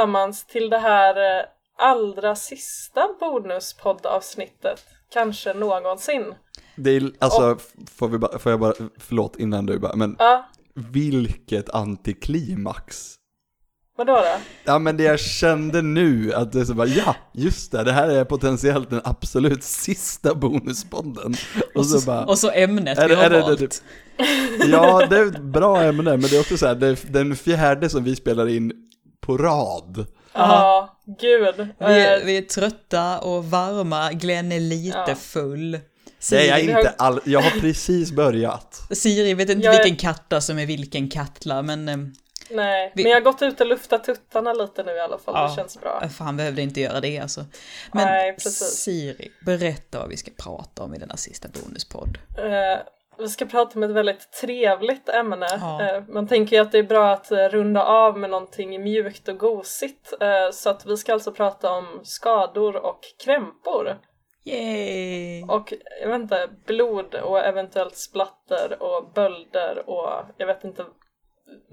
allesammans till det här eh, allra sista bonuspoddavsnittet, kanske någonsin. Det är, alltså, får, vi bara, får jag bara, förlåt innan du bara, men Ja, vilket antiklimax. vadå då? Ja men det jag kände nu, att det är så bara, ja, just det, det här är potentiellt den absolut sista bonuspodden. Och så bara, Och så ämnet Är vi det- har är det- valt. det- ja det är ett bra ämne, men det är också så här, det är den fjärde som vi spelar in på rad. Ja, gud. Vi är, Eh, vi är trötta och varma, Glenn är lite Ja. full. Det är jag Siri, inte all, jag har precis börjat. Siri vet inte Jag är- vilken katta som är vilken kattla, men eh, Nej, Vi- men jag har gått ut och luftat tuttarna lite nu i alla fall, Ja. det känns bra. fan behövde inte göra det alltså. Men Nej, precis. Siri, berätta vad vi ska prata om i denna sista bonuspodd. Eh, vi ska prata om ett väldigt trevligt ämne. Ja. Eh, man tänker ju att det är bra att eh, runda av med någonting mjukt och gosigt. Eh, så att vi ska alltså prata om skador och krämpor. Yay! Och jag vet inte, blod och eventuellt splatter och bölder och jag vet inte.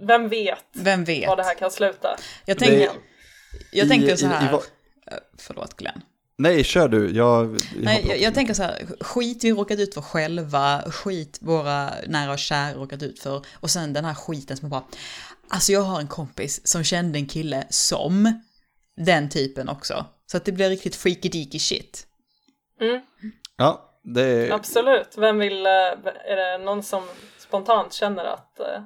Vem vet Vem vet? var det här kan sluta? Jag tänker, Det- jag I- tänker i- så i här. vad- Eh, Förlåt Glenn. Nej, kör du, jag... jag Nej, jag, jag tänker så här, skit vi råkat ut för själva, skit våra nära och kära råkat ut för, och sen den här skiten som bara, alltså jag har en kompis som kände en kille som den typen också. Så att det blir riktigt freaky deaky shit. Ja, det är... Absolut. Vem vill, eh, är det någon som spontant känner att eh,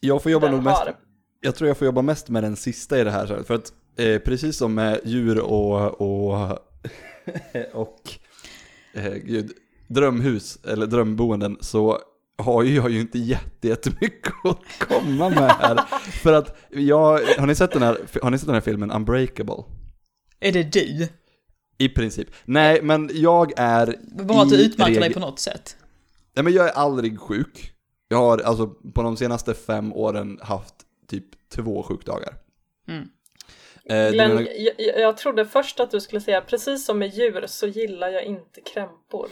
Jag får jobba den nog mest, har? jag tror jag får jobba mest med den sista i det här, för att eh, precis som med djur och, och, och eh, gud, drömhus, eller drömboenden, så har ju jag ju inte jätte- jättemycket att komma med här. för att jag, har ni sett den här, har ni sett den här filmen Unbreakable? Är det du? I princip. Nej, men jag är Bara att du utmärker dig på något sätt. Nej men jag är aldrig sjuk. Jag har alltså på de senaste fem åren haft typ två sjukdagar. Mm. Eh, Glenn, menar- jag, jag- trodde först att du skulle säga precis som med djur så gillar jag inte krämpor.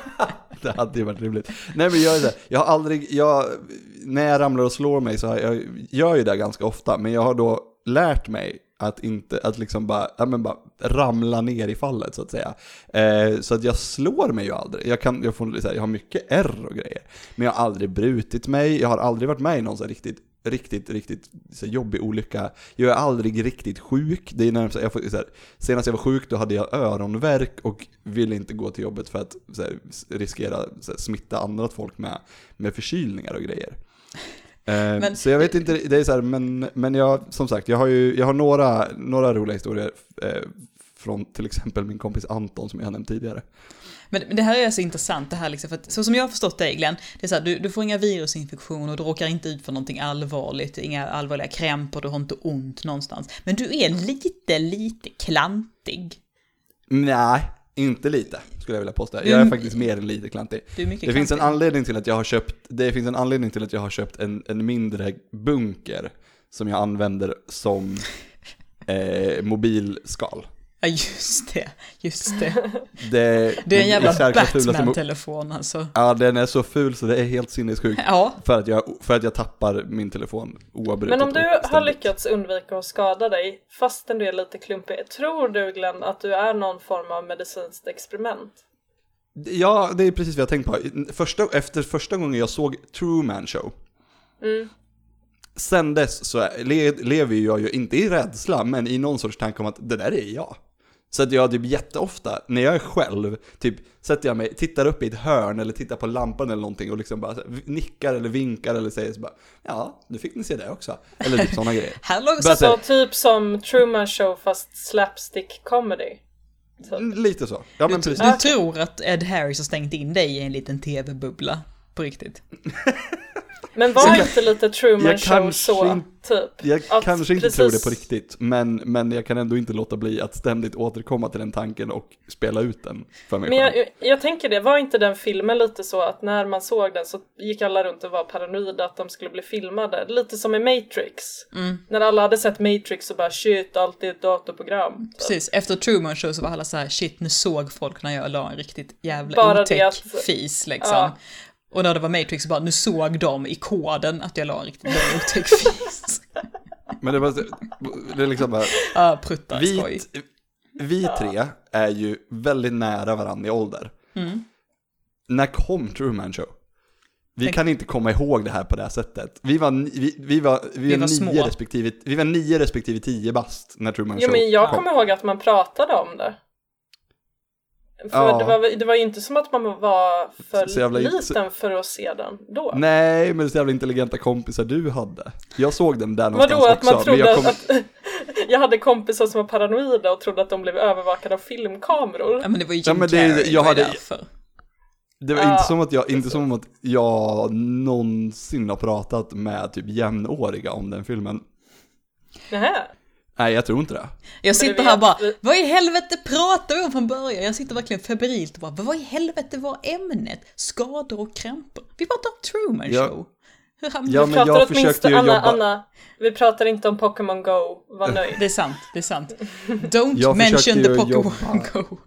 det hade ju varit rimligt. Nej men jag är det. Jag har aldrig, jag, när jag ramlar och slår mig så har jag, gör ju det ganska ofta, men jag har då lärt mig att inte, att liksom bara, ja men bara ramla ner i fallet så att säga. Eh, så att jag slår mig ju aldrig. Jag kan, jag får, här, jag har mycket ärr och grejer. Men jag har aldrig brutit mig, jag har aldrig varit med i någon så riktigt, riktigt, riktigt så här, jobbig olycka. Jag är aldrig riktigt sjuk. Det är närmast, jag får, så här, senast jag var sjuk då hade jag öronvärk och ville inte gå till jobbet för att så här, riskera så smitta andra folk med, med förkylningar och grejer. Eh, Men- så jag vet inte, det är så men, men jag, som sagt, jag har ju, jag har några, några roliga historier eh, från till exempel min kompis Anton som jag har nämnt tidigare. Men men det här är så intressant det här liksom, för att så som jag har förstått dig Glenn, det är så här, du, du får inga virusinfektioner, du råkar inte ut för någonting allvarligt, inga allvarliga krämpor, du har inte ont någonstans. Men du är lite, lite klantig. Nej, inte lite skulle jag vilja påstå. Jag är faktiskt mer än lite klantig. Det finns en klantig. anledning till att jag har köpt, det finns en anledning till att jag har köpt en, en mindre bunker som jag använder som eh, mobilskal. Ja just det, just det. Det, Det är en jävla Batman-telefon alltså. Ja, den är så ful så det är helt sinnessjukt. Ja, För att jag, för att jag tappar min telefon oavbrutet. Men om du har lyckats undvika att skada dig fastän du är lite klumpig, tror du Glenn att du är någon form av medicinskt experiment? Ja, det är precis vad jag tänkt på. Första, efter första gången jag såg Truman Show, Mm. sen dess så le, lever jag ju inte i rädsla, men i någon sorts tanke om att det där är jag. Så att jag typ jätteofta, när jag är själv, typ sätter jag mig, tittar upp i ett hörn eller tittar på lampan eller någonting och liksom bara nickar eller vinkar eller säger så bara Ja, nu fick ni se det också. Eller typ sådana grejer. här låg Bara så... typ som Truman Show fast slapstick comedy. Typ. Lite så. Ja men Du, precis. du tror att Ed Harris har stängt in dig i en liten tv-bubbla? På riktigt? Men var inte lite Truman Show så, inte- typ? Jag Att kanske inte precis- tror det på riktigt, men, men jag kan ändå inte låta bli att ständigt återkomma till den tanken och spela ut den för mig Men jag, jag tänker det, var inte den filmen lite så att när man såg den så gick alla runt och var paranoida att de skulle bli filmade? Lite som i Matrix. Mm. När alla hade sett Matrix och bara shit, allt är ett datorprogram. Precis, efter Truman Show så var alla så här shit nu såg folk när jag la en riktigt jävla Bara otäck att- fis liksom. Ja. Och när det var Matrix så bara nu såg de i koden att jag la en riktigt jävla otäck fis. Men det var, det är liksom bara, Ja, pruttar, skoj. vi, vi tre är ju väldigt nära varandra i ålder. Mm. När kom Truman Show? Vi Tänk- kan inte komma ihåg det här på det här sättet. Vi var, vi, vi var, vi Vi var, var nio små. respektive, vi var nio respektive tio bast när Truman Jo Show men jag kom. kommer ihåg att man pratade om det. För Ja. det, var, det var ju inte som att man var för Så jävla- liten för att se den då. Nej, men det är så jävla intelligenta kompisar du hade. Jag såg den där någonstans Vadå att också. man men trodde jag kom, att... jag hade kompisar som var paranoida och trodde att de blev övervakade av filmkameror. Ja, men det var ju Jim Ja, men det- Carrey, jag det var ju hade- därför. det var Ja, inte som att jag, inte som att jag någonsin har pratat med typ jämnåriga om den filmen. Nähä. Nej, jag tror inte det. Jag det sitter här bara, vad i helvete pratar vi om från början? Jag sitter verkligen febrilt och bara, vad i helvete var ämnet? Skador och krämpor. Vi pratar om Truman Ja. Show. Ja, vi- men pratar jag försökte ju Anna, jobba- Anna, vi pratar inte om Pokémon Go, var nöjd. Det är sant, det är sant. Don't Jag mention försökte the Pokémon jobba- Go.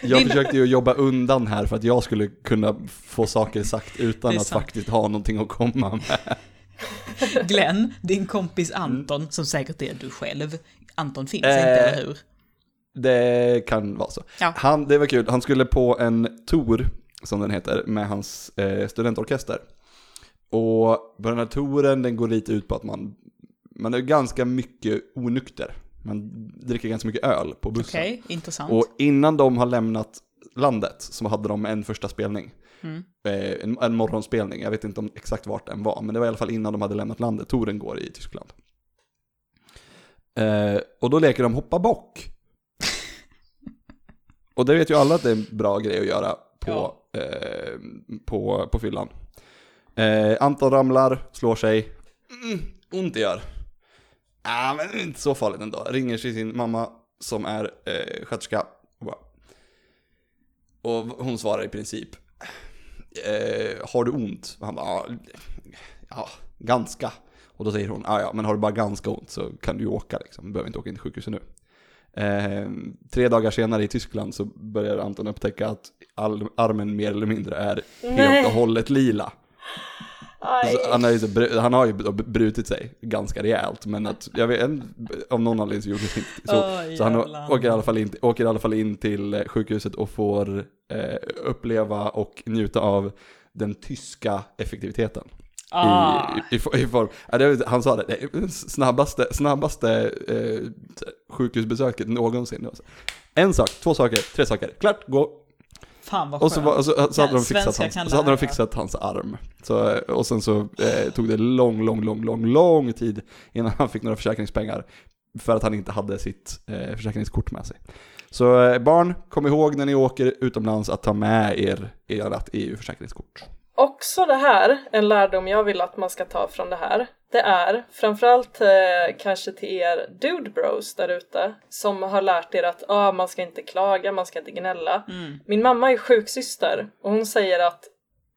Jag försökte ju jobba undan här för att jag skulle kunna få saker sagt utan att sant. faktiskt ha någonting att komma med. Glenn, din kompis Anton, som säkert är du själv. Anton finns Eh, inte, eller hur? Det kan vara så. Ja. Han, det var kul, han skulle på en tour, som den heter, med hans eh, studentorkester. Och på den här touren, den går lite ut på att man, man är ganska mycket onykter. Man dricker ganska mycket öl på bussen. Okej, intressant. Och innan de har lämnat landet så hade de en första spelning. Mm. Eh, en, en morgonspelning, jag vet inte om exakt vart den var, men det var i alla fall innan de hade lämnat landet. Touren går i Tyskland. Eh, och då leker de hoppa bock. och det vet ju alla att det är en bra grej att göra på, Ja. eh, på, på fyllan. Eh, Anton ramlar, slår sig. Mm, ont det gör. Ah, men inte så farligt ändå. Ringer till sin mamma som är eh, sköterska. Och, hon svarar i princip. Eh, har du ont? Och han bara, ja, ja, ganska. Och då säger hon, ja ja, men har du bara ganska ont så kan du ju åka liksom. Du behöver inte åka in till sjukhuset nu. Eh, tre dagar senare i Tyskland så börjar Anton upptäcka att all, armen mer eller mindre är helt och hållet lila. Så Han har, ju, så han har ju brutit sig ganska rejält, men att, jag vet, av någon anledning så gjorde det inte så. Åh, så han åker i, alla fall in, åker i alla fall in till eh, sjukhuset och får eh, uppleva och njuta av den tyska effektiviteten. Ah. I, i, i, form, är- han sa det, är det snabbaste, snabbaste eh, sjukhusbesöket någonsin. En sak, två saker, tre saker, klart, gå, Fan vad och så, skönt. var, och så, så, hade de fixat hans, så hade de fixat hans arm. Så, och sen så eh, tog det lång, lång, lång, lång, lång tid innan han fick några försäkringspengar. För att han inte hade sitt eh, försäkringskort med sig. Så eh, barn, kom ihåg när ni åker utomlands att ta med er ert EU-försäkringskort. Också det här, en lärdom jag vill att man ska ta från det här, det är framförallt eh, kanske till er dude bros där ute som har lärt er att ah, man ska inte klaga, man ska inte gnälla. Mm. Min mamma är sjuksyster och hon säger att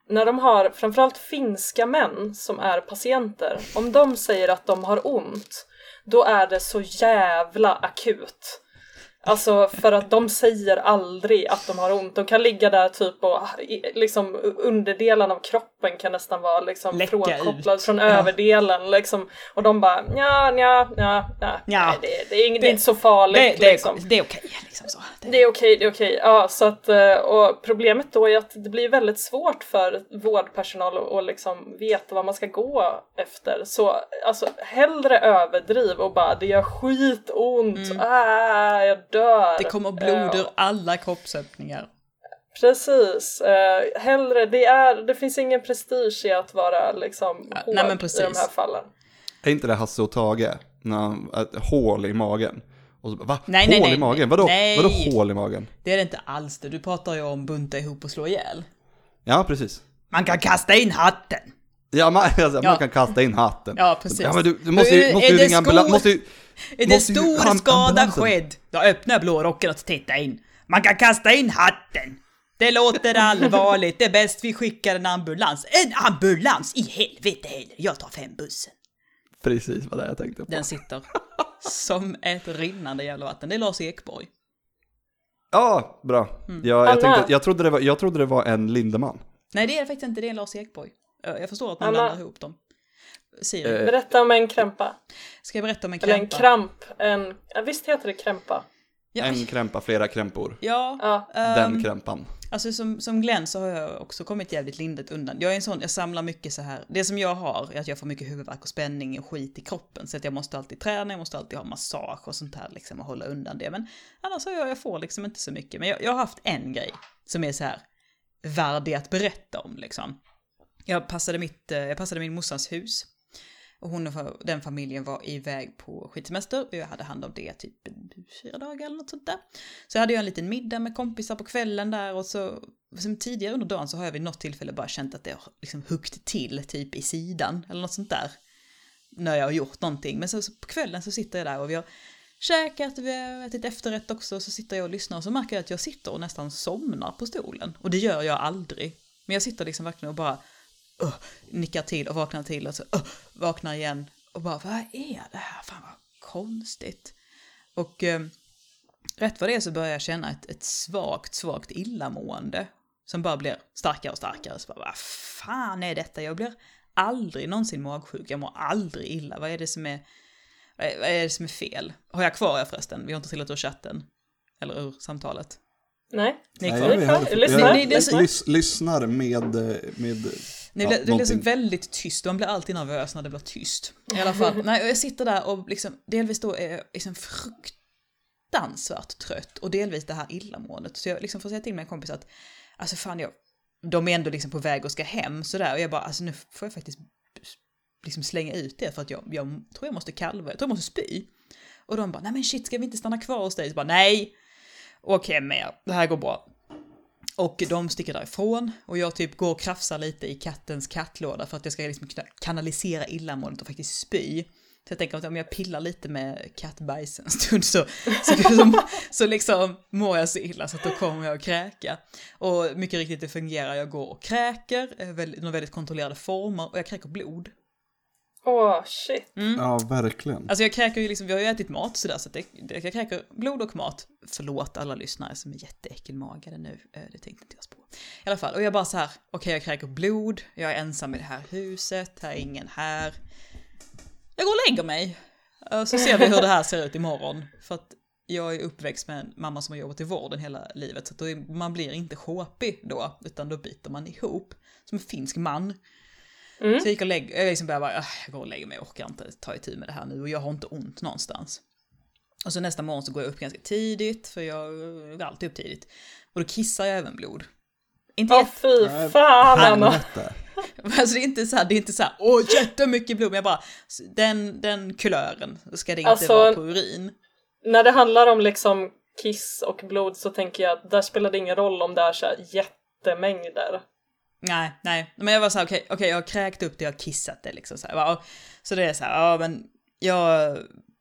när de har framförallt finska män som är patienter, om de säger att de har ont, då är det så jävla akut. Alltså för att de säger aldrig att de har ont. De kan ligga där typ och liksom underdelen av kroppen kan nästan vara liksom Läcka frånkopplad ut. från Ja. överdelen liksom. Och de bara ja, ja, ja, ja, nej, det, det, är inget, det är inte så farligt Det, det, liksom. det är okej, liksom så. Det, Det är okej, det är okej. Ja, så att, eh, och problemet då är att det blir väldigt svårt för vårdpersonal att, liksom veta vad man ska gå efter. Så alltså hellre överdriv och bara det gör skitont, ah, jag dör. Det kommer blod Eh, ur alla kroppsöppningar. Precis. Eh, hellre, det, är, det finns ingen prestige i att vara liksom Ja, hård nej, men i de här fallen. Är inte det Hasse och Tage? När han, ett hål i magen. Och så, va? Nej, hål nej, i nej, magen? Vadå, nej. vadå hål i magen? Det är det inte alls det. Du pratar ju om bunta ihop och slå ihjäl. Ja, precis. Man kan kasta in hatten! Ja, man, alltså, man Ja. kan kasta in hatten. Ja, precis. Ja, men du, du måste ju, måste ju ringa ambulans. skor? Måste ju, Är det stor am- skada ambulansen. skedd, då öppnar blå rocken och tittar in. Man kan kasta in hatten! Det låter allvarligt, det är bäst vi skickar en ambulans. En ambulans! I helvete heller, jag tar fem bussen. Precis vad det är jag tänkte på. Den sitter som ett rinnande jävla vatten. Det är Lars Ekborg. Ja, bra. Mm. Jag, jag, tänkte, jag, trodde det var, jag trodde det var en Lindeman. Nej, det är faktiskt inte. Det är Lars Ekborg. Jag förstår att man Anna. blandar ihop dem. Siri, Eh, Berätta om en krämpa. ska jag berätta om en Eller en krämpa? kramp. En... Ja, visst heter det krämpa? Ja, En krämpa, flera krämpor. ja Ja. Den krämpan. Alltså som, som Glenn så har jag också kommit jävligt lindrigt undan. Jag är en sån, jag samlar mycket så här. Det som jag har är att jag får mycket huvudvärk och spänning och skit i kroppen. Så att jag måste alltid träna, jag måste alltid ha massage och sånt här liksom och hålla undan det. Men annars har jag, jag får liksom inte så mycket. Men jag, jag har haft en grej som är så här värdig att berätta om liksom. Jag passade, mitt, eh, jag passade min morsans hus. Och hon och den familjen var iväg på skidsemester och jag hade hand om det typ fyra dagar eller något sånt där. Så hade jag en liten middag med kompisar på kvällen där och så som tidigare under dagen så har jag vid något tillfälle bara känt att det har liksom huggt till typ i sidan eller något sånt där. När jag har gjort någonting. Men så, så på kvällen så sitter jag där och vi har käkat, vi har ätit efterrätt också, så sitter jag och lyssnar och så märker jag att jag sitter och nästan somnar på stolen. Och det gör jag aldrig. Men jag sitter liksom verkligen och bara uh, nickar till och vaknar till och så uh, vaknar igen och bara vad är det här? Fan vad konstigt. Och eh, rätt vad det är så börjar jag känna ett, ett svagt, svagt illamående. Som bara blir starkare och starkare. Så bara, vad fan är detta? Jag blir aldrig någonsin magsjuk. Jag mår aldrig illa. Vad är det som är, vad är, vad är, det som är fel? Har jag kvar er förresten? Vi har inte trillat ur chatten. Eller ur samtalet. Nej. Ni är Nej, kvar? vi har- Jag lyssnar. lyssnar med, med Det Ja, det blir så väldigt tyst, man blir alltid nervös när det blir tyst. I alla fall, nej, jag sitter där och liksom, delvis då är jag liksom fruktansvärt trött och delvis det här illamåendet. Så jag liksom får säga till min kompis att, alltså fan jag, de är ändå liksom på väg och ska hem sådär och jag bara, alltså nu får jag faktiskt liksom slänga ut det för att jag, jag tror jag måste kalva, jag tror jag måste spy. Och de bara, nej men shit, ska vi inte stanna kvar hos dig? Så bara, nej! Åk hem med er, det här går bra. Och de sticker därifrån och jag typ går och krafsar lite i kattens kattlåda för att jag ska liksom kunna kanalisera illamåendet och faktiskt spy. Så jag tänker att om jag pillar lite med kattbajs en stund så, så, liksom, så liksom mår jag så illa så att då kommer jag att kräka. Och mycket riktigt det fungerar, jag går och kräker, under väldigt, väldigt kontrollerade former och jag kräker blod. Åh, shit. Ja, verkligen. Alltså jag kräker ju liksom, vi har ju ätit mat sådär så att det, det, jag kräker blod och mat. Förlåt alla lyssnare som är jätteäckelmagade nu, eh, det tänkte inte jag på. I alla fall, och jag bara så här, okej jag kräker blod, jag är ensam i det här huset, här är ingen här. Jag går och lägger mig. Eh, Så ser vi hur det här ser ut imorgon. För att jag är uppväxt med en mamma som har jobbat i vården hela livet, så att då är, man blir inte sjåpig då, utan då biter man ihop. Som en finsk man. Mm. Så jag gick och lägg, jag liksom började bara, "Ah, jag går och lägger mig, jag orkar inte ta itu med det här nu och jag har inte ont någonstans. Och så nästa morgon så går jag upp ganska tidigt, för jag går alltid upp tidigt. Och då kissar jag även blod. Inte Åh jätte, fy fan Anna. Helvete. alltså det är inte så här, det är inte så här, åh jättemycket blod, men jag bara, den, den kulören ska det inte Alltså- vara på urin. När det handlar om liksom kiss och blod så tänker jag att där spelar det ingen roll om det är så här jättemängder. Nej, nej, men jag var så här, okej, okej, jag har kräkt upp det, jag har kissat det liksom så här. Så det är så här, ja men jag,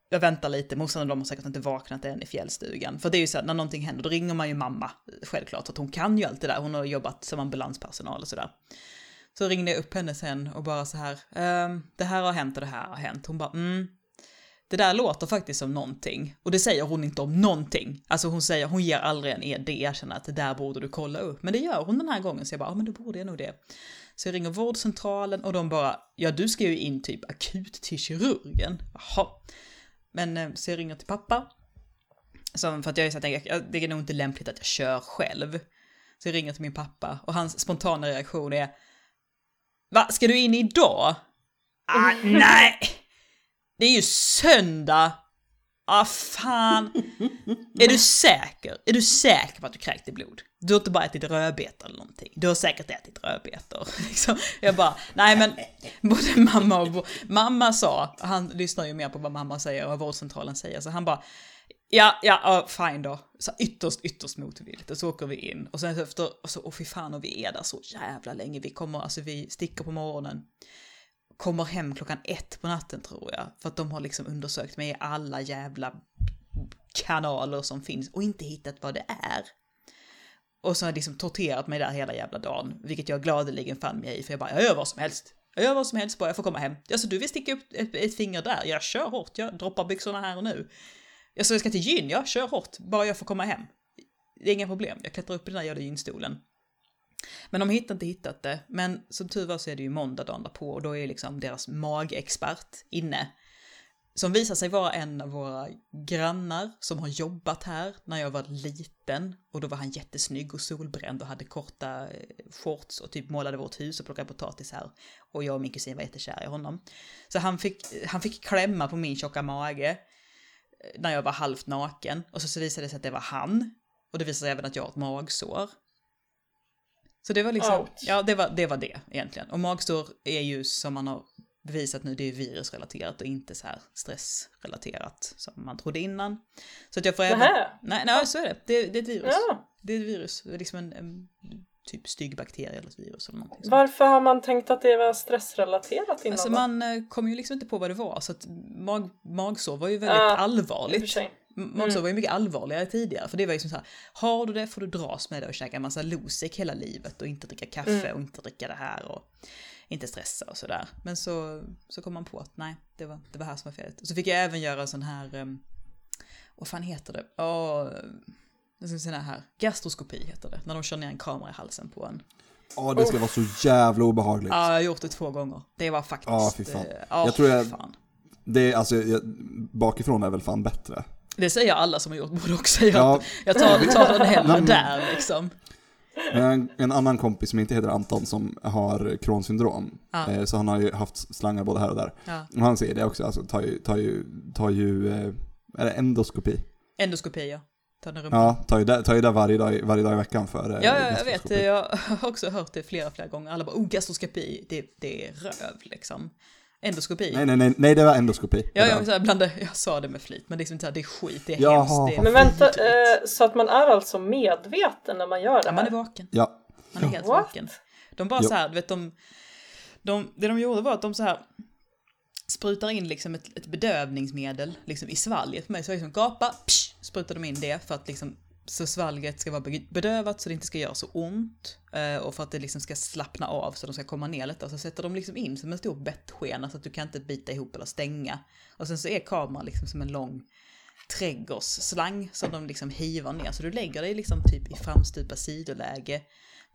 jag väntar lite, morsan och de har säkert inte vaknat än i fjällstugan. För det är ju så här, när någonting händer, då ringer man ju mamma, självklart, för att hon kan ju allt det där, hon har jobbat som ambulanspersonal och sådär. Så ringde jag upp henne sen och bara så här, ehm, det här har hänt och det här har hänt. Hon bara, mm, det där låter faktiskt som någonting. Och det säger hon inte om någonting. Alltså hon säger, hon ger aldrig en ED det erkännande att det där borde du kolla upp. Men det gör hon den här gången, så jag bara, ja men då borde jag nog det. Så jag ringer vårdcentralen och de bara, ja du ska ju in typ akut till kirurgen. Jaha. Men eh, så jag ringer till pappa. Som, för att jag är så att det är nog inte lämpligt att jag kör själv. Så jag ringer till min pappa och hans spontana reaktion är, va, ska du in idag? Ah, nej! Det är ju söndag! Ah fan! Är du säker? Är du säker på att du kräkte blod? Du har inte bara ätit rödbetor eller någonting. Du har säkert ätit rödbetor. Liksom. Jag bara, nej men både mamma och mamma sa, han lyssnar ju mer på vad mamma säger och vad vårdcentralen säger, så han bara, ja, ja, uh, fine då. Så ytterst, ytterst motvilligt. Och så åker vi in. Och sen efter, och så, och fy fan och vi är där så jävla länge. Vi kommer, alltså vi sticker på morgonen kommer hem klockan ett på natten tror jag. För att de har liksom undersökt mig i alla jävla kanaler som finns och inte hittat vad det är. Och så har liksom torterat mig där hela jävla dagen, vilket jag gladeligen fann mig i, för jag bara, jag gör vad som helst. Jag gör vad som helst bara jag får komma hem. Alltså du vill sticka upp ett, ett finger där, jag kör hårt, jag droppar byxorna här och nu. Jag, jag ska till gyn, jag kör hårt, bara jag får komma hem. Det är inga problem, jag klättrar upp i den där jävla gynstolen. Men de hittar inte hittat det. Men som tur var så är det ju måndag dagen därpå och då är liksom deras magexpert inne. Som visar sig vara en av våra grannar som har jobbat här när jag var liten. Och då var han jättesnygg och solbränd och hade korta eh, shorts och typ målade vårt hus och plockade potatis här. Och jag och min kusin var jättekär i honom. Så han fick, han fick klämma på min tjocka mage eh, när jag var halvt naken. Och så, så visade det sig att det var han. Och det visade sig även att jag har ett magsår. Så det var liksom, Ouch. ja det var, det var det egentligen. Och magsår är ju som man har bevisat nu, det är virusrelaterat och inte så här stressrelaterat som man trodde innan. Så att jag får även... Nej, nej, så är det. Det, det är ett virus. Ja. Det är ett virus. Det är liksom en, en typ stygg bakterie eller ett virus eller någonting. sånt. Varför har man tänkt att det var stressrelaterat innan Alltså man eh, kom ju liksom inte på vad det var, så att mag, magsår var ju väldigt för allvarligt. Sig. M- Magsår var ju mycket allvarligare tidigare, för det var ju som så här, har du det får du dras med det och käka en massa Losec hela livet och inte dricka kaffe och inte dricka det här och inte stressa och sådär. Men så, så kom man på att nej, det var det var här som var felet. Och så fick jag även göra en sån här, um, vad fan heter det? En sån här gastroskopi heter det, när de kör ner en kamera i halsen på en. Ja, det ska vara så jävla obehagligt. Ja, jag har gjort det två gånger. Det var faktiskt... Ja, fy fan. eh, ja, Jag tror jag- fan. Det är, alltså, jag, bakifrån är väl fan bättre. Det säger alla som har gjort borde också säga Ja. jag tar, tar den hellre där liksom. En, en annan kompis som inte heter Anton som har Crohns syndrom. Ja. Eh, så han har ju haft slangar både här och där. Ja. Och han säger det också, alltså tar ju, tar ju, tar ju eh, är det endoskopi? Endoskopi ja. Ja, tar ju det, tar ju det varje, dag, varje dag i veckan för eh, Ja, ja, jag vet. Jag har också hört det flera, flera gånger. Alla bara, oh, gastroskopi, det, det är röv liksom. Endoskopi. Nej, nej, nej, nej, det var endoskopi. Ja, jag, så blandade, jag sa det med flit, men det är, liksom så här, det är skit, det är Jaha. hemskt, det är Men vänta, eh, så att man är alltså medveten när man gör det Ja, här? man är vaken. Ja, Man är helt What? vaken. De bara Jo. så här, du vet de, de, det de gjorde var att de så här sprutar in liksom ett, ett bedövningsmedel liksom i svalget på mig. Så jag liksom gapa, psh, sprutar de in det för att liksom så svalget ska vara bedövat så det inte ska göra så ont. Eh, och för att det liksom ska slappna av så de ska komma ner lite. Och så sätter de liksom in som en stor bettskena så att du kan inte bita ihop eller stänga. Och sen så är kameran liksom som en lång trädgårdsslang som de liksom hivar ner. Så du lägger dig liksom typ i framstupa sidoläge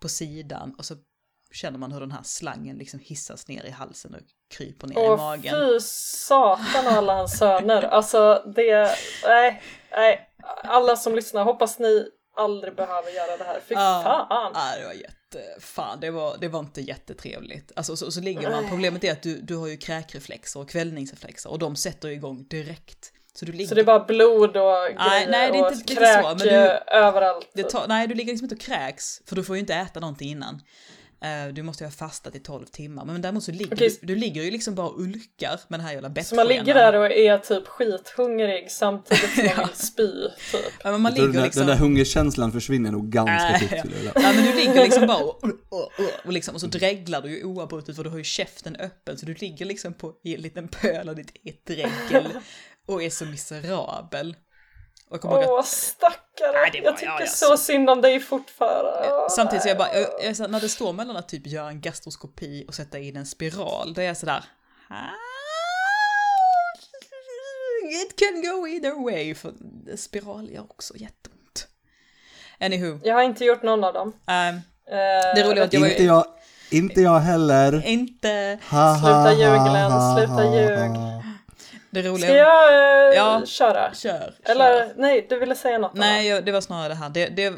på sidan och så känner man hur den här slangen liksom hissas ner i halsen och kryper ner i Åh magen. fy satan och alla hans söner. Alltså det, nej, nej. Alla som lyssnar, hoppas ni aldrig behöver göra det här. Fy Ja. fan. Ja, det var jätte... Fan, det var, det var inte jättetrevligt. Alltså, så, så ligger man, problemet är att du, du har ju kräkreflexer och kvällningsreflexer och de sätter igång direkt. Så du ligger... Så det är bara blod och grejer Nej, nej, det är och inte- är kräk så, men du- eh, överallt. Tar, nej, du ligger liksom inte och kräks, för du får ju inte äta någonting innan. Eh, du måste ju ha fastat i 12 timmar, men däremot så ligger Okej. du, du ligger ju liksom bara och ulkar med den här jävla Så bettskenan. man ligger där och är typ skithungrig samtidigt som man vill spy. Typ. Ja, men man ligger den, där, liksom... den där hungerkänslan försvinner nog ganska kvickt ja. Ja men du ligger liksom bara och, och, och, och, liksom, och så dreglar du ju oavbrutet för du har ju käften öppen så du ligger liksom på i en liten pöl av ditt dregel och är så miserabel. Ihåg att Åh stackare, Nej, det var- jag tycker ja, ja, så synd om dig fortfarande. Åh, Samtidigt så jag bara, jag, jag, när det står mellan att typ göra en gastroskopi och sätta in en spiral, då är jag sådär... "Ah, It can go either way, för spiral gör också jätteont. Anywho, Jag har inte gjort någon av dem. Eh, det roliga är att jag var Inte jag, inte jag heller. inte... Ha, Sluta ha, ljug, Glenn, sluta ljug. Det roliga... Ska jag eh, Ja. köra? Kör, Eller kör. nej, du ville säga något Nej, jag, det var snarare det här. Det, det,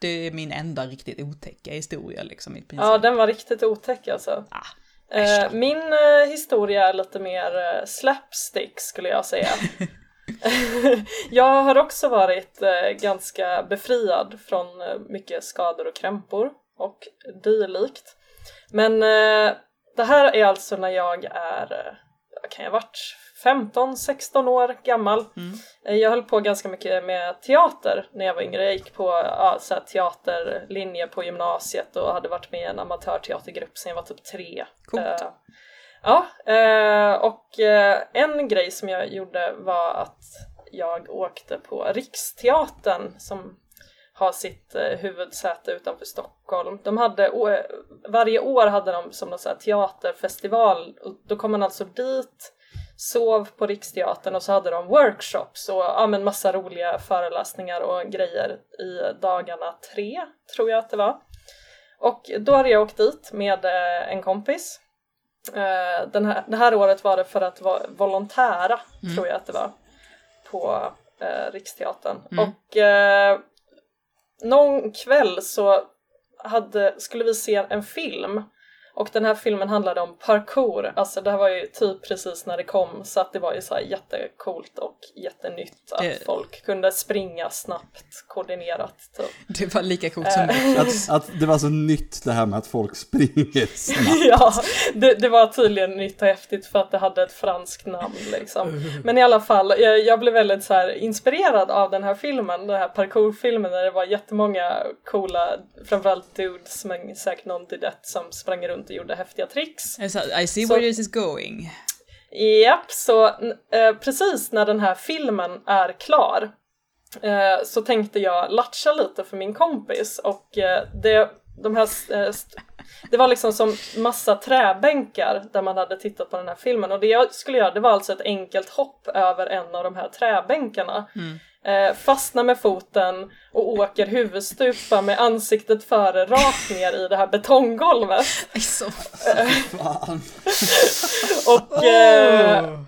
det är min enda riktigt otäcka historia liksom i princip. Ja, den var riktigt otäck alltså. Ah, Eh, min eh, historia är lite mer eh, slapstick skulle jag säga. jag har också varit eh, ganska befriad från eh, mycket skador och krämpor och dylikt. Men det här är alltså när jag är, kan jag varit, 15-16 år gammal. Eh, Jag höll på ganska mycket med teater när jag var yngre. Jag gick på ja, så teaterlinje på gymnasiet och hade varit med i en amatörteatergrupp sedan jag var typ tre. Coolt. Eh, ja, eh, och eh, en grej som jag gjorde var att jag åkte på Riksteatern som har sitt eh, huvudsäte utanför Stockholm. De hade, varje år hade de som någon så teaterfestival och då kom man alltså dit sov på Riksteatern och så hade de workshops och ja, men massa roliga föreläsningar och grejer i dagarna tre, tror jag att det var. Och då hade jag åkt dit med eh, en kompis. Eh, den här, det här året var det för att vara volontära, tror jag att det var, på eh, Riksteatern. Och eh, någon kväll så hade, skulle vi se en film och den här filmen handlade om parkour, alltså det här var ju typ precis när det kom så att det var ju så här jättecoolt och jättenytt att Det- folk kunde springa snabbt, koordinerat typ. Det var lika coolt som Att, att det var så nytt det här med att folk springer snabbt. ja, det, det var tydligen nytt och häftigt för att det hade ett franskt namn liksom. Men i alla fall, jag, jag blev väldigt så här inspirerad av den här filmen, den här parkourfilmen där det var jättemånga coola, framförallt dudes, men säkert någon dudette som sprang runt och gjorde häftiga tricks. I see Så- where this is going. Japp, så eh, precis när den här filmen är klar eh, så tänkte jag latcha lite för min kompis och eh, det, de här, eh, det var liksom som massa träbänkar där man hade tittat på den här filmen och det jag skulle göra det var alltså ett enkelt hopp över en av de här träbänkarna. Eh, fastna med foten och åker huvudstupa med ansiktet före rakt ner i det här betonggolvet. Så... Fan. Och eh,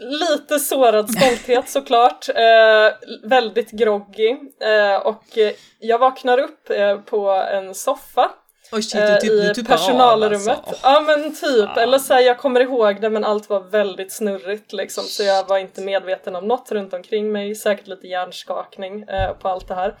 lite sårad stolthet såklart. Eh, väldigt groggy. Eh, och eh, jag vaknar upp eh, på en soffa Oj shit, eh, du, typ, du i tuppar personalrummet. av alltså. Ja men typ, eller så här, jag kommer ihåg det men allt var väldigt snurrigt liksom så jag var inte medveten om något runt omkring mig, säkert lite hjärnskakning eh, på allt det här.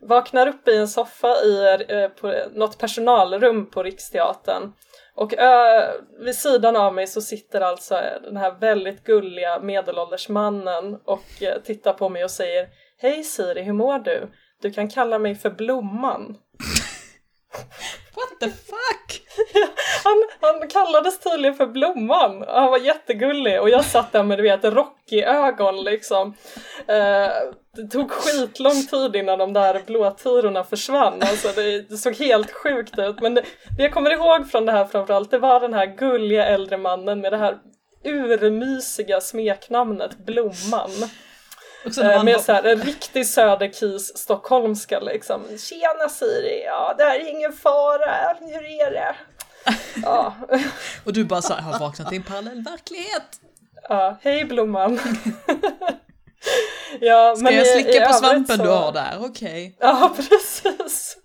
Vaknar upp i en soffa i eh, på något personalrum på Riksteatern och ö, vid sidan av mig så sitter alltså den här väldigt gulliga medelålders mannen och eh, tittar på mig och säger Hej Siri, hur mår du? Du kan kalla mig för Blomman. What the fuck? Han, han kallades tydligen för Blomman och han var jättegullig och jag satt där med du vet Rocky-ögon liksom. Eh, det tog skitlång tid innan de där blåtirorna försvann, alltså det, det såg helt sjukt ut. Men det, det jag kommer ihåg från det här framförallt, det var den här gulliga äldre mannen med det här urmysiga smeknamnet Blomman med var- så här, en riktig söderkis stockholmska liksom. Tjena Siri, ja det här är ingen fara, hur är det? Ja, och du bara så här, har vaknat i en parallell verklighet. ja hej Blomman. ja, Ska jag i- slicka i på svampen så- du har där? Okej. Ja, precis.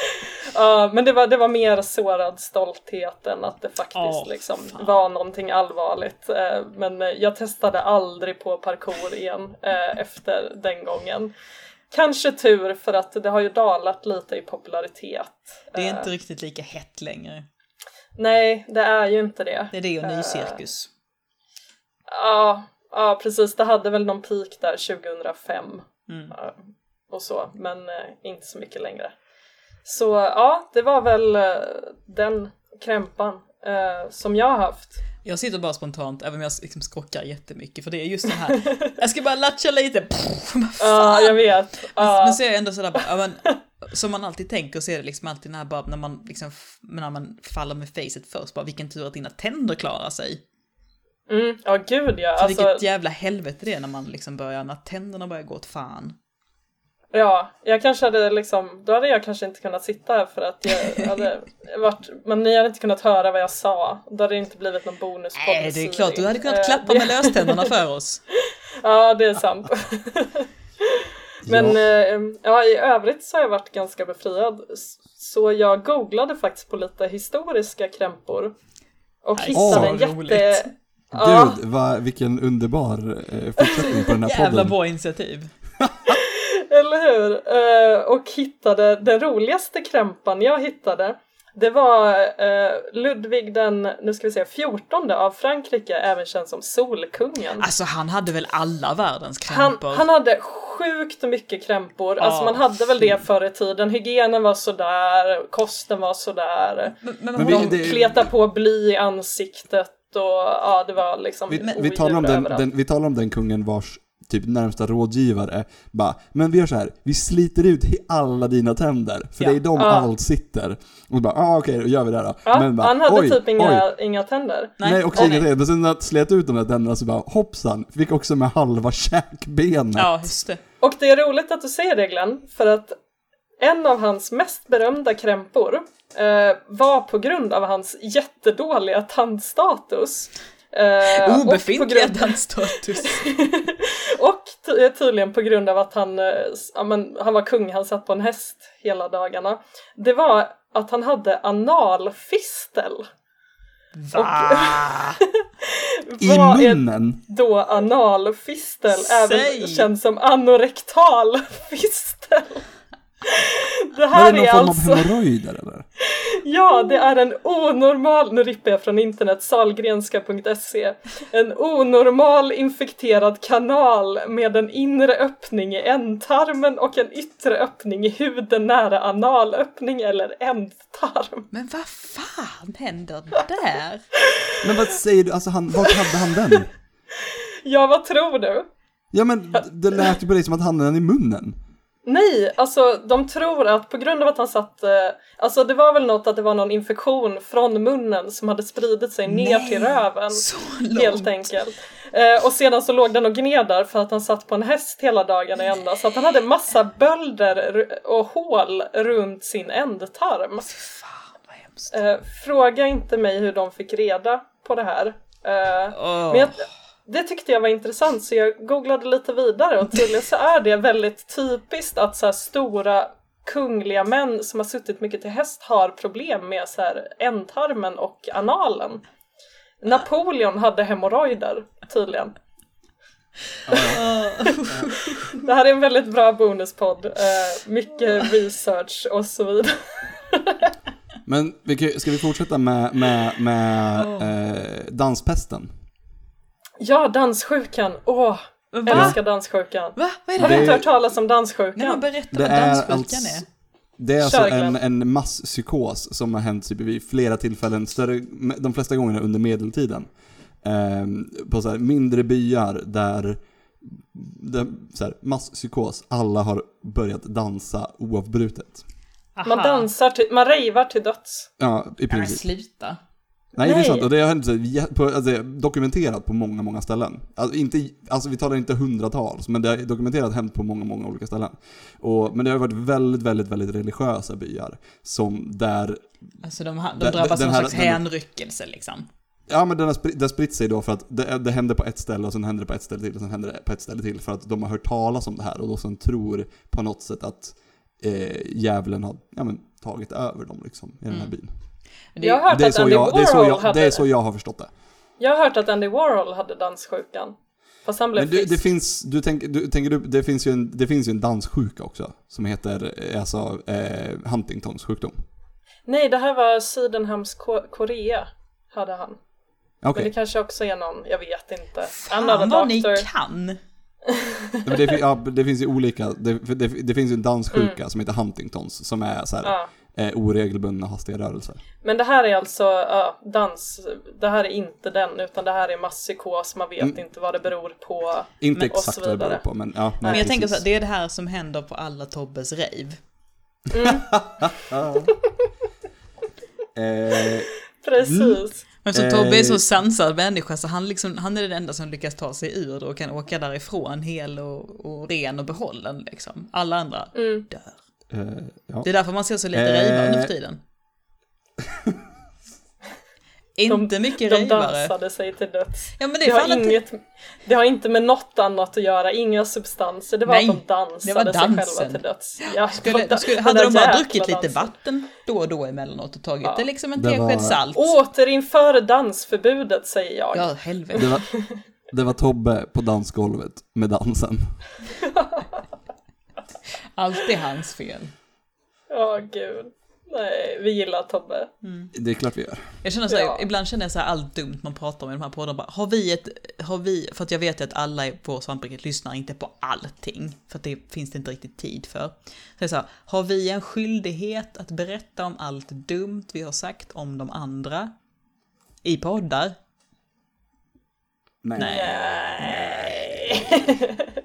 Ja, men det var, det var mer sårad stolthet än att det faktiskt Åh, liksom var någonting allvarligt. Eh, Men eh, jag testade aldrig på parkour igen eh, efter den gången. Kanske tur för att det har ju dalat lite i popularitet. Det är inte riktigt lika hett längre. Nej, det är ju inte det. Det är det och ny cirkus. Ja, ja precis. Det hade väl någon peak där 2005 Mm. och så, men inte så mycket längre. Så ja, det var väl eh, den krämpan eh, som jag har haft. Jag sitter bara spontant, även om jag liksom skockar jättemycket, för det är just det här, jag ska bara latcha lite, Pff, Ja, jag vet. Ja. Men så är jag ändå sådär bara, men, som man alltid tänker så är det liksom alltid när, bara, när man liksom, när man faller med facet först, bara vilken tur att dina tänder klarar sig. Mm, ja, gud ja. Alltså, vilket jävla helvete det är när man liksom börjar, när tänderna börjar gå åt fan. Ja, jag kanske hade liksom, då hade jag kanske inte kunnat sitta här för att jag hade varit, men ni hade inte kunnat höra vad jag sa. Då hade det inte blivit någon bonus Nej, det är klart, du hade kunnat Eh, klappa med löständerna för oss. Ja, det är sant. Men ja. ja, i övrigt så har jag varit ganska befriad. Så jag googlade faktiskt på lite historiska krämpor. Och Nej, hittade en jätte... roligt. Ja, Gud, vad, vilken underbar eh, fortsättning på den här Jävla podden. bra initiativ. Eller hur? Eh, och hittade den roligaste krämpan jag hittade. Det var eh, Ludvig den, nu ska vi se, 14 av Frankrike, även känd som Solkungen. Alltså han hade väl alla världens Han, krämpor? han hade sjukt mycket krämpor, alltså man hade väl det förr i tiden. Hygienen var sådär, kosten var sådär. Men, men, Men De det- kletade på bly i ansiktet och ja, det var liksom Vi, vi, talar om den, den, vi talar om den kungen vars typ närmsta rådgivare bara, men vi gör så här, vi sliter ut he- alla dina tänder, för Ja. det är i dem Ja. allt sitter. Och bara, ah, okej, då gör vi det då. Ja, men bara, han hade oj, typ inga, oj. inga tänder. Nej, Nej, också inga tänder. Men sen när jag slet ut de där tänderna så bara, hoppsan, fick också med halva käkbenet. Ja, just det. Och det är roligt att du säger det Glenn, för att En av hans mest berömda krämpor eh, var på grund av hans jättedåliga tandstatus. Eh, Obefintliga dansstatus. och ty- tydligen på grund av att han, eh, ja, men, han var kung, han satt på en häst hela dagarna. Det var att han hade analfistel. Va? I Vad är munnen? då analfistel? Säg! Även känd som anorektal fistel. Det här det någon är form alltså... av hemorrojder eller? Ja, det är en onormal, nu rippar jag från internet, salgrenska.se. En onormal infekterad kanal med en inre öppning i ändtarmen och en yttre öppning i huden nära analöppning eller ändtarm. Men vad fan händer där? Men vad säger du, alltså han, vart hade han den? Ja, vad tror du? Ja men det lät ju på dig som att han hade den i munnen. Nej, alltså de tror att på grund av att han satt, eh, alltså det var väl något att det var någon infektion från munnen som hade spridit sig ner till röven. Så långt. Helt enkelt. Eh, och sedan så låg den och gned där för att han satt på en häst hela dagarna i ända. Så att han hade massa bölder och hål runt sin ändtarm. Fan vad hemskt. Eh, fråga inte mig hur de fick reda på det här. Eh, Åh. men jag, det tyckte jag var intressant så jag googlade lite vidare och tydligen så är det väldigt typiskt att så här stora kungliga män som har suttit mycket till häst har problem med så här ändtarmen och analen. Napoleon hade hemorrojder tydligen. Det här är en väldigt bra bonuspodd. Eh, mycket research och så vidare. Men ska vi fortsätta med, med, med eh, danspesten? Ja, danssjukan. Åh, Va? älskar danssjukan. Va? Vad är Har det? du Det- inte hört talas om Nej men danssjukan? berätta Det vad är danssjukan alltså, är. det är alltså en, en masspsykos som har hänt typ vid flera tillfällen, större, de flesta gångerna under medeltiden. Ehm, på så här mindre byar där, där så här, masspsykos, alla har börjat dansa oavbrutet. Man dansar till, man rejvar till döds. Ja, i Nej men princip. sluta. Nej, det är Nej. sant. Och det har hänt på, alltså, dokumenterat på många, många ställen. Alltså, inte, alltså vi talar inte hundratals, men det är dokumenterat hänt på många, många olika ställen. Och, men det har varit väldigt, väldigt, väldigt religiösa byar. Som där, Alltså de, de drabbas av någon slags hänryckelse liksom. ja men den har har spritt sig då för att det, det hände på ett ställe och sen hände det på ett ställe till och sen hände det på ett ställe till. För att de har hört talas om det här och då sen tror på något sätt att eh, djävulen har ja, men, tagit över dem liksom i den här Mm. byn. Det är Jag har hört Det är, att så Andy jag, det, är så Warhol jag, hade det är så jag har förstått det. Jag har hört att Andy Warhol hade danssjukan. Fast han blev Men du, frisk. det finns, du tänker, du, tänker du, det finns ju en, det finns ju en danssjuka också, som heter, eh, alltså, eh, Huntingtons sjukdom. Nej, det här var Sydenhams Ko- Korea. Hade han. Okej, Men det kanske också är någon, jag vet inte. Fan vad ni doctor. kan! men det, ja, det finns ju olika, det, det, det finns ju en danssjuka som heter Huntingtons, som är så här, Mm. Ja. Eh, oregelbundna hastiga rörelser. Men det här är alltså ja, dans, det här är inte den utan det här är masspsykos, man vet Mm. inte vad det beror på. Inte Men- så exakt vad det beror på, men ja. Nej, Men jag tänker så precis. här, det är det här som händer på alla Tobbes rave. Eh, Precis. Men eftersom Eh. Tobbe är så sansad människa så han, liksom, han är den enda som lyckas ta sig ur och kan åka därifrån hel och, och ren och behållen liksom. Alla andra Mm. dör. Eh, ja. Det är därför man ser så lite Eh. rejvare nu för tiden. Inte mycket De rejvare. dansade sig till döds. Ja men det Det har, inget, det har inte med något annat att göra, inga substanser. Det var Nej, att de dansade det var sig dansen. själva till döds. Ja, Skulle, den skulle, hade de bara druckit lite dansen. vatten då och då emellanåt och tagit Ja. det liksom en tesked var- salt. Återinför dansförbudet säger jag. Ja, helvete. Det, var, det var Tobbe på dansgolvet med dansen. Allt är hans fel. Åh gud. Nej, vi gillar Tobbe. Det är klart vi gör. Jag känner så här, Ja. ibland känner jag så här allt dumt man pratar om i de här poddarna. Bara, har vi ett, har vi, för att jag vet ju att alla på Svampriket lyssnar inte på allting. För att det finns det inte riktigt tid för. Så så här, har vi en skyldighet att berätta om allt dumt vi har sagt om de andra? I poddar? Nej.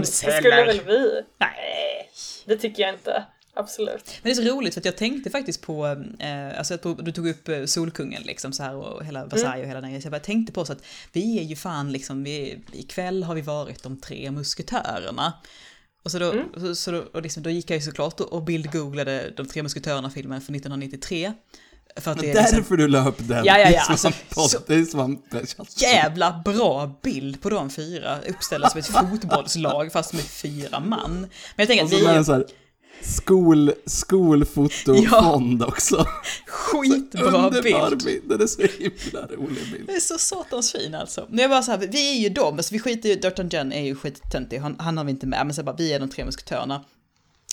Det skulle väl vi? Nej. Det tycker jag inte. Absolut. Men det är så roligt för att jag tänkte faktiskt på, eh, alltså du tog upp eh, Solkungen liksom så här och hela Versailles och hela den grejen. Så jag bara tänkte på så att vi är ju fan liksom, vi, ikväll har vi varit de tre musketörerna. Och, så då, Mm. så, så då, och liksom, då gick jag ju såklart och bildgooglade De tre musketörerna-filmen från 1993. För att det är liksom Därför du la upp den. Ja, ja, ja, är så- Det är svamp- jävla bra bild på de fyra, uppställda som ett fotbollslag fast med fyra man. Men jag tänker att så vi sån här skol, skolfotofond också. skitbra bild. bild. Den är så himla rolig bild. Det är så satans fin alltså. Men jag bara så här, vi är ju dem, alltså vi skiter ju, Dirtan Jen är ju skittöntig, han, han har vi inte med, men så bara, vi är de tre musketörerna.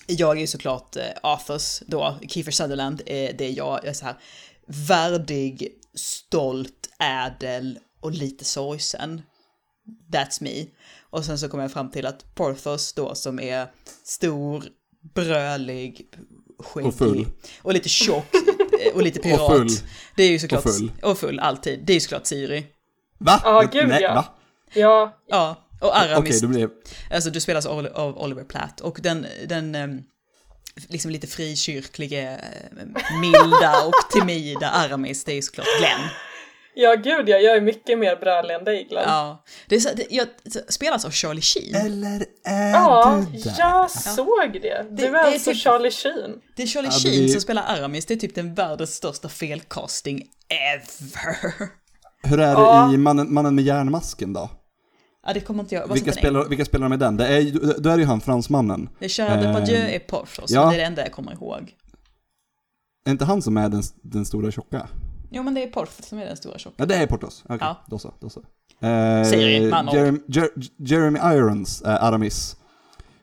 Jag är ju såklart eh, Arthurs då, Kiefer Sutherland, är det jag, jag är så här värdig, stolt, ädel och lite sorgsen. That's me. Och sen så kommer jag fram till att Porthos då som är stor, brölig, skäggig Och full. och lite tjock eh, och lite pirat. Och full. Det är ju såklart, Och full. och full alltid. Det är ju såklart Siri. Va? Ja, gud, Nej, ja. va? Ja, Ja, och Aramis, blir det... alltså du spelas av, Oliver Platt och den, den ehm, liksom lite frikyrklige, eh, milda och timida Aramis, det är ju såklart Glenn. ja gud ja, jag är mycket mer brölig än dig Glenn. Ja, det är så, det, jag spelas av Charlie Sheen. Eller är Ja, du där? jag såg det. Du Det- är det är alltså typ- Charlie Sheen. Det är Charlie Ja, Sheen det- som spelar Aramis, det är typ den världens största felcasting ever. Hur är det Ja. i mannen, mannen med järnmasken då? Ja, det kommer inte jag, vad Vilka spelar, vilka spelar med den? Det är, ju- då är det ju han fransmannen. Det är Gerard Depardieu Eh, är Porthos, ja. det är det enda jag kommer ihåg. Är inte han som är den, den stora tjocka? Jo men det är Porthos som är den stora tjocka. Ja, det är Portos. Okej, Ja. då så. Då så. Eh, Siri, ord. Jeremy, Jer, Jeremy Irons är Aramis.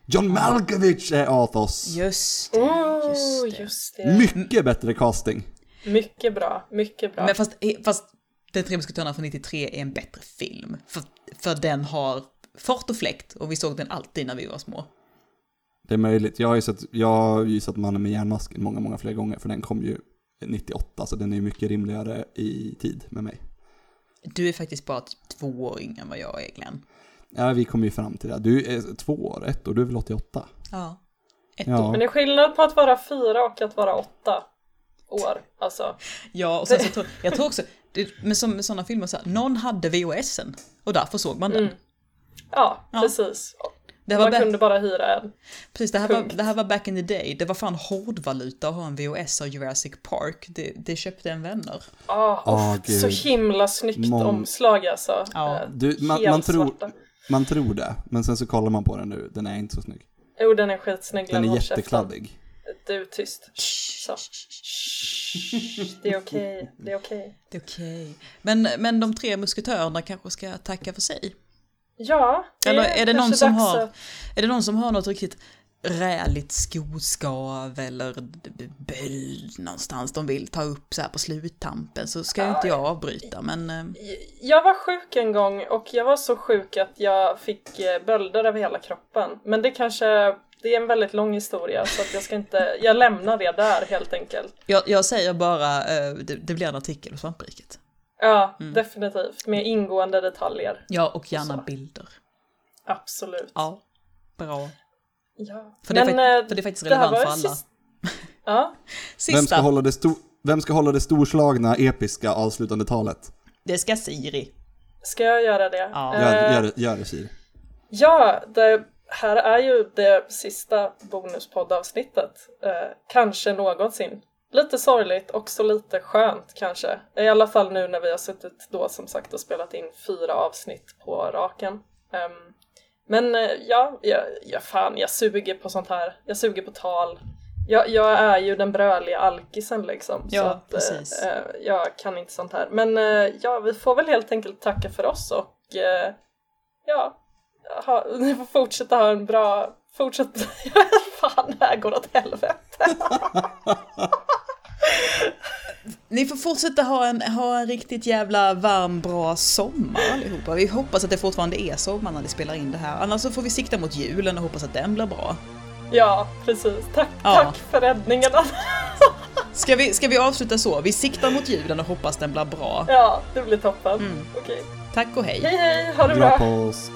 John Malkovich är Athos. Just det, Oh, just det. just det. Mycket bättre casting. Mycket bra, mycket bra. Men fast, eh, fast Den tre musketörerna från 93 är en bättre film. För, för den har fart och fläkt och vi såg den alltid när vi var små. Det är möjligt. Jag har ju sett, jag har ju sett Mannen med järnmasken många, många fler gånger. För den kom ju 98, så den är ju mycket rimligare i tid med mig. Du är faktiskt bara typ två år yngre än vad jag är Glenn. Ja, vi kom ju fram till det. Du är två år, ett och du är väl 88? Ja. Ett Ja. år. Men det är skillnad på att vara fyra och att vara åtta år. Alltså, Ja, och sen så tror jag tror också, det, med, som, med sådana filmer så här, någon hade VHSen och därför såg man den. Mm. ja, Ja. precis. Det Man back, kunde bara hyra en. precis, det här, var, det här var back in the day. Det var fan hårdvaluta att ha en VHS av Jurassic Park. Det, det köpte en vänner. Uff, gud. så himla snyggt Mång- omslag alltså. Ja. Eh, Du, man, man, tror, man tror det, men sen så kollar man på den nu. Den är inte så snygg. Jo, den är skitsnygg. Den Glenn, är jättekladdig. Du, tyst. Så. Det är okej, det är okej. Det är okej. Men, men de tre musketörerna kanske ska tacka för sig. Ja, det Eller är det någon som dags har, är det någon som har något riktigt räligt skoskav eller böld någonstans de vill ta upp så här på sluttampen så ska ju inte jag avbryta men eh, Jag var sjuk en gång och jag var så sjuk att jag fick eh, bölder över hela kroppen. Men det kanske, det är en väldigt lång historia så att jag ska inte, jag lämnar det där helt enkelt. jag, jag säger bara eh, det, det blir en artikel på Svampriket. Ja, Mm. definitivt. Med ingående detaljer. Ja och gärna Så. bilder. Absolut. Ja, bra. Ja. För det, är, Men, eh, för det är faktiskt relevant för alla. sist- Ja, Vem ska, Sista, hålla det sto- vem ska hålla det storslagna, episka, avslutande talet? det ska Siri. ska jag göra det? Ja. Eh, Gör, gör, det- gör det, Siri. Ja, det här är ju det sista bonuspoddavsnittet. Eh, kanske någonsin. Lite sorgligt, också lite skönt kanske. I alla fall nu när vi har suttit då som sagt och spelat in fyra avsnitt på raken. Ehm, men eh, ja, ja, ja, fan jag suger på sånt här. Jag suger på tal. Jag, jag är ju den bröliga alkisen liksom. Ja, så att, eh, precis. eh, jag kan inte sånt här. Men eh, ja, vi får väl helt enkelt tacka för oss och eh, ja, ha, ni får fortsätta ha en bra, fortsätt, fan det här går åt helvete. Ni får fortsätta ha en, ha en riktigt jävla varm, bra sommar allihopa. Vi hoppas att det fortfarande är sommar när vi spelar in det här. Annars så får vi sikta mot julen och hoppas att den blir bra. Ja, precis. Tack, Ja. tack för räddningen. Ska vi, ska vi avsluta så? Vi siktar mot julen och hoppas den blir bra. Ja, det blir toppen. Mm. Okej. Tack och hej! Hej hej, ha det bra. påsk.